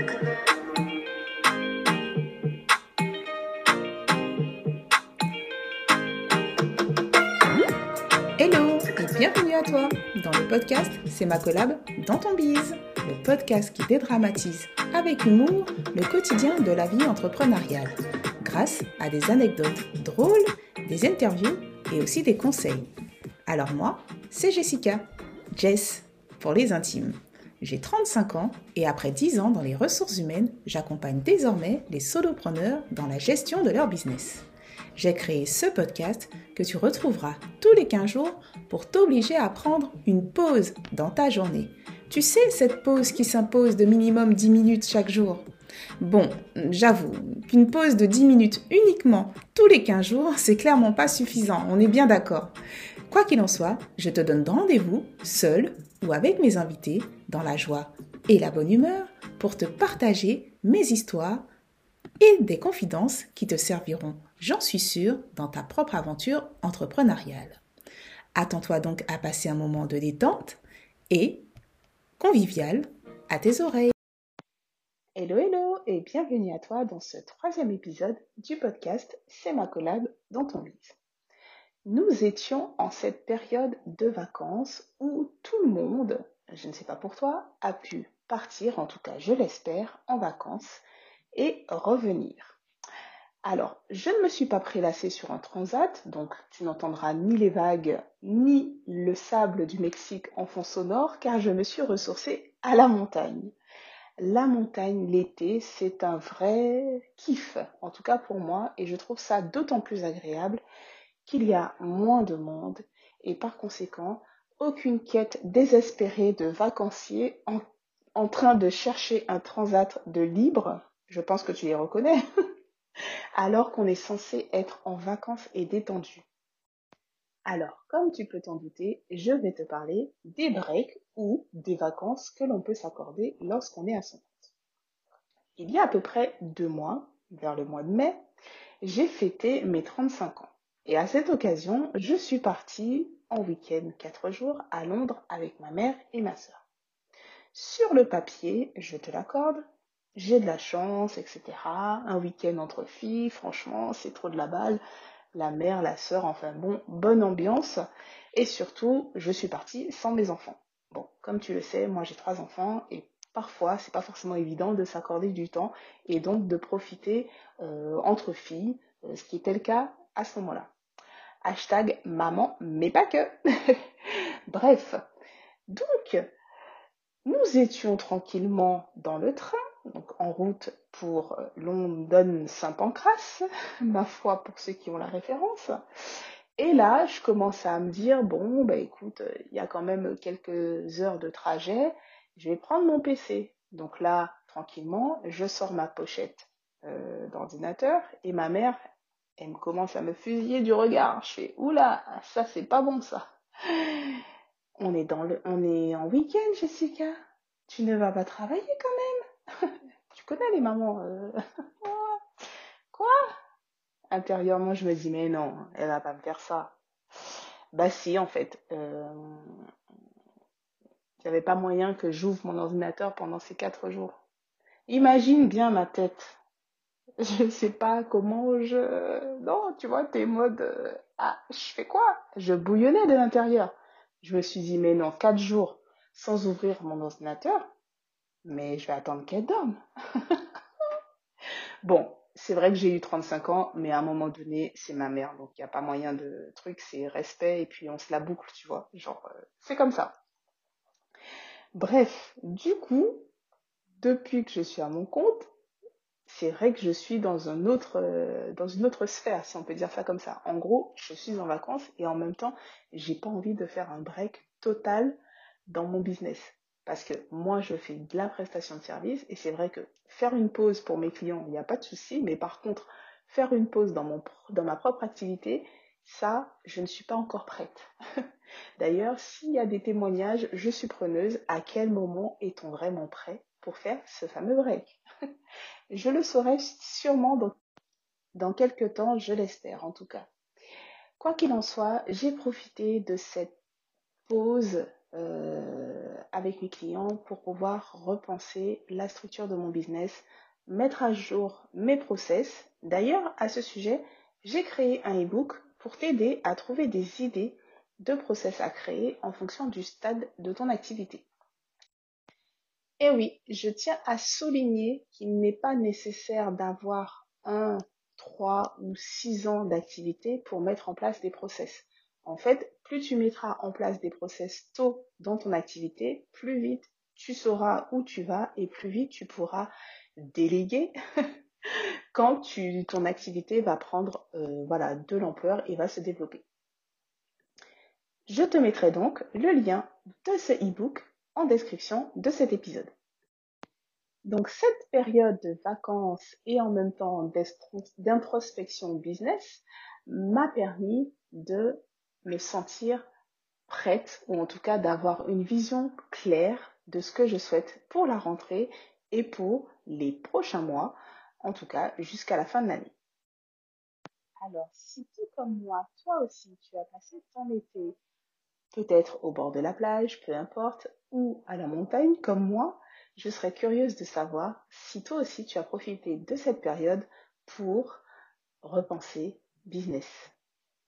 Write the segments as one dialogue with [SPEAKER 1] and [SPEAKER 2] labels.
[SPEAKER 1] Hello et bienvenue à toi dans le podcast C'est ma collab dans ton bise, le podcast qui dédramatise avec humour le quotidien de la vie entrepreneuriale grâce à des anecdotes drôles, des interviews et aussi des conseils. Alors moi, c'est Jessica, Jess pour les intimes. J'ai 35 ans et après 10 ans dans les ressources humaines, j'accompagne désormais les solopreneurs dans la gestion de leur business. J'ai créé ce podcast que tu retrouveras tous les 15 jours pour t'obliger à prendre une pause dans ta journée. Tu sais, cette pause qui s'impose de minimum 10 minutes chaque jour? Bon, j'avoue qu'une pause de 10 minutes uniquement tous les 15 jours, c'est clairement pas suffisant, on est bien d'accord. Quoi qu'il en soit, je te donne rendez-vous, seul ou avec mes invités, dans la joie et la bonne humeur, pour te partager mes histoires et des confidences qui te serviront, j'en suis sûre, dans ta propre aventure entrepreneuriale. Attends-toi donc à passer un moment de détente et convivial à tes oreilles. Hello hello et bienvenue à toi dans ce troisième épisode du podcast C'est ma collab dans ton vise. Nous étions en cette période de vacances où tout le monde, je ne sais pas pour toi, a pu partir, en tout cas je l'espère, en vacances et revenir. Alors, je ne me suis pas prélassée sur un transat, donc tu n'entendras ni les vagues ni le sable du Mexique en fond sonore, car je me suis ressourcée à la montagne. La montagne l'été, c'est un vrai kiff, en tout cas pour moi, et je trouve ça d'autant plus agréable qu'il y a moins de monde et par conséquent aucune quête désespérée de vacanciers en, train de chercher un transat de libre, je pense que tu les reconnais, alors qu'on est censé être en vacances et détendu. Alors, comme tu peux t'en douter, je vais te parler des breaks ou des vacances que l'on peut s'accorder lorsqu'on est à son compte. Il y a à peu près deux mois, vers le mois de mai, j'ai fêté mes 35 ans. Et à cette occasion, je suis partie en week-end quatre jours à Londres avec ma mère et ma sœur. Sur le papier, je te l'accorde, j'ai de la chance, etc. Un week-end entre filles, franchement, c'est trop de la balle. La mère, la sœur, enfin bon, bonne ambiance. Et surtout, je suis partie sans mes enfants. Bon, comme tu le sais, moi j'ai trois enfants et parfois c'est pas forcément évident de s'accorder du temps et donc de profiter euh, entre filles, euh, ce qui était le cas à ce moment-là. Hashtag maman, mais pas que. Bref. Donc, nous étions tranquillement dans le train, donc en route pour euh, London-Saint Pancras, ma foi pour ceux qui ont la référence. Et là, je commence à me dire, bon, bah écoute, il y a quand même quelques heures de trajet, je vais prendre mon PC. Donc là, tranquillement, je sors ma pochette euh, d'ordinateur et ma mère, elle me commence à me fusiller du regard. Je fais oula, ça c'est pas bon ça. On est dans le, on est en week-end, Jessica. Tu ne vas pas travailler quand même. tu connais les mamans. Euh. Quoi? Intérieurement, je me dis mais non, elle va pas me faire ça. Bah si, en fait. Euh... Avait pas moyen que j'ouvre mon ordinateur pendant ces quatre jours. Imagine bien ma tête je ne sais pas comment je... Non, tu vois, t'es mode... Euh, ah, je fais quoi? Je bouillonnais de l'intérieur. Je me suis dit, mais non, quatre jours sans ouvrir mon ordinateur, mais je vais attendre qu'elle dorme. bon, c'est vrai que j'ai eu 35 ans, mais à un moment donné, c'est ma mère, donc il n'y a pas moyen de truc, c'est respect, et puis on se la boucle, tu vois. Genre, euh, c'est comme ça. Bref, du coup, depuis que je suis à mon compte, c'est vrai que je suis euh, dans une autre sphère, si on peut dire ça comme ça. En gros, je suis en vacances et en même temps, j'ai pas envie de faire un break total dans mon business. Parce que moi, je fais de la prestation de service et c'est vrai que faire une pause pour mes clients, il n'y a pas de souci. Mais par contre, faire une pause dans ma propre activité, ça, je ne suis pas encore prête. D'ailleurs, s'il y a des témoignages, je suis preneuse. À quel moment est-on vraiment prêt pour faire ce fameux break Je le saurai sûrement dans, dans quelques temps, je l'espère en tout cas. Quoi qu'il en soit, j'ai profité de cette pause euh, avec mes clients pour pouvoir repenser la structure de mon business, mettre à jour mes process. D'ailleurs, à ce sujet, j'ai créé un e-book pour t'aider à trouver des idées de process à créer en fonction du stade de ton activité. Et oui, je tiens à souligner qu'il n'est pas nécessaire d'avoir un, trois ou six ans d'activité pour mettre en place des process. En fait, plus tu mettras en place des process tôt dans ton activité, plus vite tu sauras où tu vas et plus vite tu pourras déléguer quand ton activité va prendre euh, de l'ampleur et va se développer. Je te mettrai donc le lien de ce e-book en description de cet épisode. Donc cette période de vacances et en même temps d'introspection business m'a permis de me sentir prête ou en tout cas d'avoir une vision claire de ce que je souhaite pour la rentrée et pour les prochains mois, en tout cas jusqu'à la fin de l'année. Alors, si tout comme moi, toi aussi, tu as passé ton été peut-être au bord de la plage, peu importe, ou à la montagne comme moi, je serais curieuse de savoir si toi aussi tu as profité de cette période pour repenser business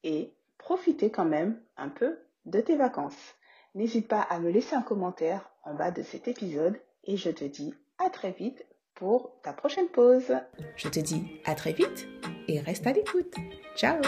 [SPEAKER 1] et profiter quand même un peu de tes vacances. N'hésite pas à me laisser un commentaire en bas de cet épisode et je te dis à très vite pour ta prochaine pause.
[SPEAKER 2] Je te dis à très vite et reste à l'écoute. Ciao